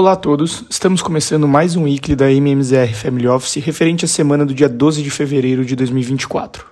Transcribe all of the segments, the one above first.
Olá a todos, estamos começando mais um weekly da MMZR Family Office referente à semana do dia 12 de fevereiro de 2024.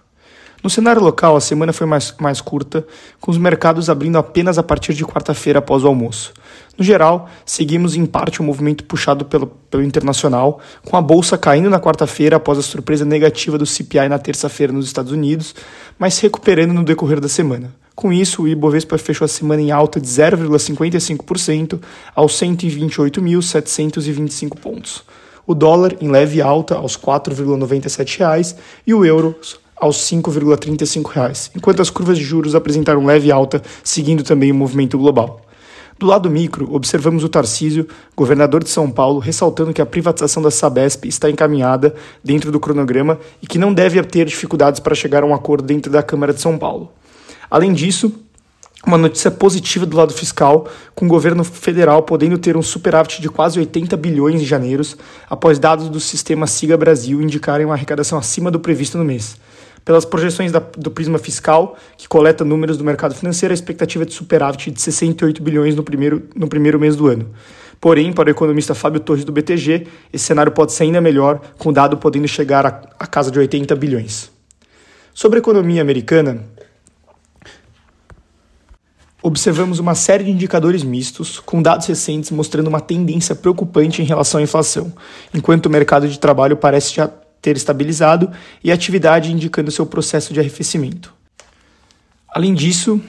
No cenário local, a semana foi mais, mais curta, com os mercados abrindo apenas a partir de quarta-feira após o almoço. No geral, seguimos em parte o um movimento puxado pelo, pelo internacional, com a bolsa caindo na quarta-feira após a surpresa negativa do CPI na terça-feira nos Estados Unidos, mas se recuperando no decorrer da semana. Com isso, o Ibovespa fechou a semana em alta de 0,55% aos 128.725 pontos. O dólar em leve alta aos R$ 4,97 e o euro aos R$ 5,35, enquanto as curvas de juros apresentaram leve alta, seguindo também o movimento global. Do lado micro, observamos o Tarcísio, governador de São Paulo, ressaltando que a privatização da Sabesp está encaminhada dentro do cronograma e que não deve ter dificuldades para chegar a um acordo dentro da Câmara de São Paulo. Além disso, uma notícia positiva do lado fiscal, com o governo federal podendo ter um superávit de quase 80 bilhões em janeiro, após dados do sistema Siga Brasil indicarem uma arrecadação acima do previsto no mês. Pelas projeções da, do Prisma Fiscal, que coleta números do mercado financeiro, a expectativa é de superávit de 68 bilhões no primeiro, no primeiro mês do ano. Porém, para o economista Fábio Torres do BTG, esse cenário pode ser ainda melhor, com o dado podendo chegar a casa de 80 bilhões. Sobre a economia americana, observamos uma série de indicadores mistos, com dados recentes mostrando uma tendência preocupante em relação à inflação, enquanto o mercado de trabalho parece já ter estabilizado e a atividade indicando seu processo de arrefecimento. Além disso,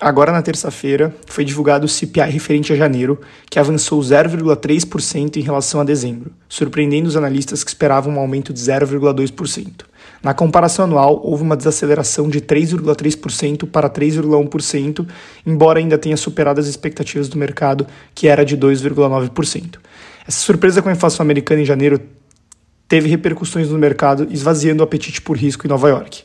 agora na terça-feira foi divulgado o CPI referente a janeiro, que avançou 0,3% em relação a dezembro, surpreendendo os analistas que esperavam um aumento de 0,2%. Na comparação anual, houve uma desaceleração de 3,3% para 3,1%, embora ainda tenha superado as expectativas do mercado, que era de 2,9%. Essa surpresa com a inflação americana em janeiro teve repercussões no mercado, esvaziando o apetite por risco em Nova York.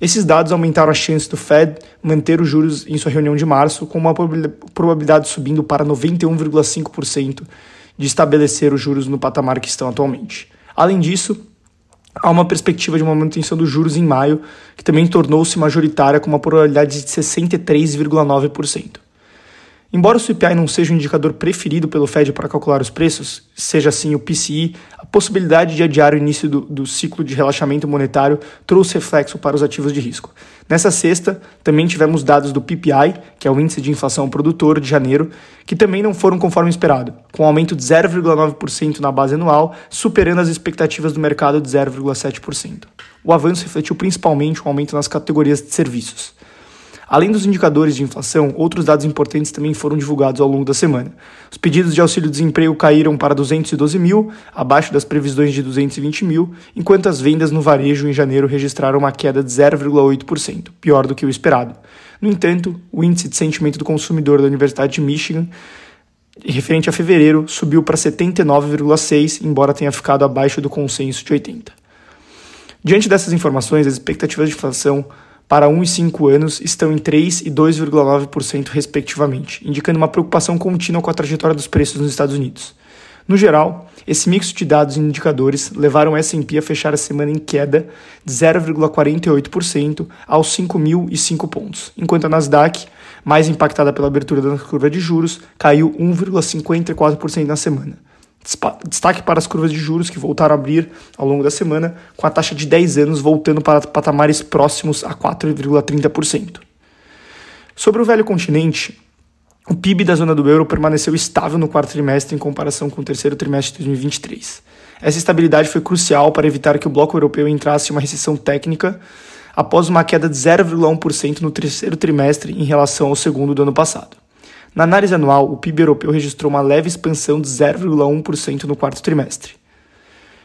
Esses dados aumentaram a chance do Fed manter os juros em sua reunião de março, com uma probabilidade subindo para 91,5% de estabelecer os juros no patamar que estão atualmente. Além disso, há uma perspectiva de uma manutenção dos juros em maio, que também tornou-se majoritária com uma probabilidade de 63,9%. Embora o CPI não seja o indicador preferido pelo Fed para calcular os preços, seja assim o PCI, a possibilidade de adiar o início do, do, ciclo de relaxamento monetário trouxe reflexo para os ativos de risco. Nessa sexta, também tivemos dados do PPI, que é o Índice de Inflação Produtor de janeiro, que também não foram conforme esperado, com um aumento de 0,9% na base anual, superando as expectativas do mercado de 0,7%. O avanço refletiu principalmente um aumento nas categorias de serviços. Além dos indicadores de inflação, outros dados importantes também foram divulgados ao longo da semana. Os pedidos de auxílio-desemprego caíram para 212 mil, abaixo das previsões de 220 mil, enquanto as vendas no varejo em janeiro registraram uma queda de 0,8%, pior do que o esperado. No entanto, o índice de sentimento do consumidor da Universidade de Michigan referente a fevereiro, subiu para 79,6, embora tenha ficado abaixo do consenso de 80. Diante dessas informações, as expectativas de inflação para 1 e 5 anos estão em 3 e 2,9% respectivamente, indicando uma preocupação contínua com a trajetória dos preços nos Estados Unidos. No geral, esse mix de dados e indicadores levaram o S&P a fechar a semana em queda de 0,48% aos 5.005 pontos, enquanto a Nasdaq, mais impactada pela abertura da curva de juros, caiu 1,54% na semana. Destaque para as curvas de juros que voltaram a abrir ao longo da semana, com a taxa de 10 anos voltando para patamares próximos a 4,30%. Sobre o velho continente, o PIB da zona do euro permaneceu estável no quarto trimestre em comparação com o terceiro trimestre de 2023. Essa estabilidade foi crucial para evitar que o bloco europeu entrasse em uma recessão técnica após uma queda de 0,1% no terceiro trimestre em relação ao segundo do ano passado. Na análise anual, o PIB europeu registrou uma leve expansão de 0,1% no quarto trimestre.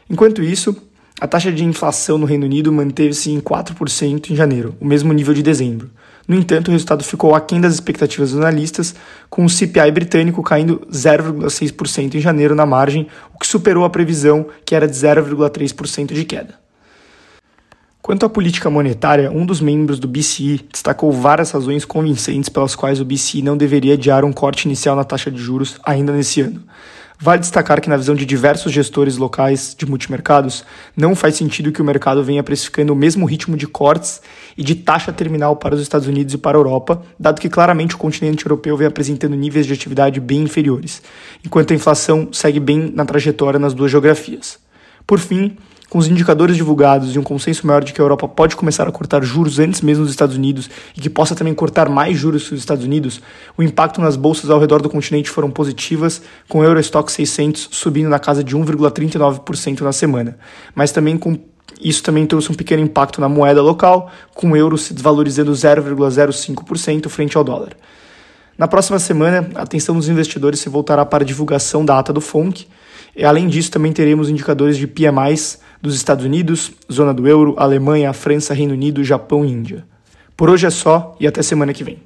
Enquanto isso, a taxa de inflação no Reino Unido manteve-se em 4% em janeiro, o mesmo nível de dezembro. No entanto, o resultado ficou aquém das expectativas dos analistas, com o CPI britânico caindo 0,6% em janeiro na margem, o que superou a previsão, que era de 0,3% de queda. Quanto à política monetária, um dos membros do BCE destacou várias razões convincentes pelas quais o BCE não deveria adiar um corte inicial na taxa de juros ainda nesse ano. Vale destacar que, na visão de diversos gestores locais de multimercados, não faz sentido que o mercado venha precificando o mesmo ritmo de cortes e de taxa terminal para os Estados Unidos e para a Europa, dado que claramente o continente europeu vem apresentando níveis de atividade bem inferiores, enquanto a inflação segue bem na trajetória nas duas geografias. Por fim, com os indicadores divulgados e um consenso maior de que a Europa pode começar a cortar juros antes mesmo dos Estados Unidos e que possa também cortar mais juros que os Estados Unidos, o impacto nas bolsas ao redor do continente foram positivas, com o Eurostock 600 subindo na casa de 1,39% na semana, mas também com isso também trouxe um pequeno impacto na moeda local, com o euro se desvalorizando 0,05% frente ao dólar. Na próxima semana, a atenção dos investidores se voltará para a divulgação da ata do FONC. E, além disso, também teremos indicadores de PMIs dos Estados Unidos, zona do euro, Alemanha, França, Reino Unido, Japão e Índia. Por hoje é só e até semana que vem.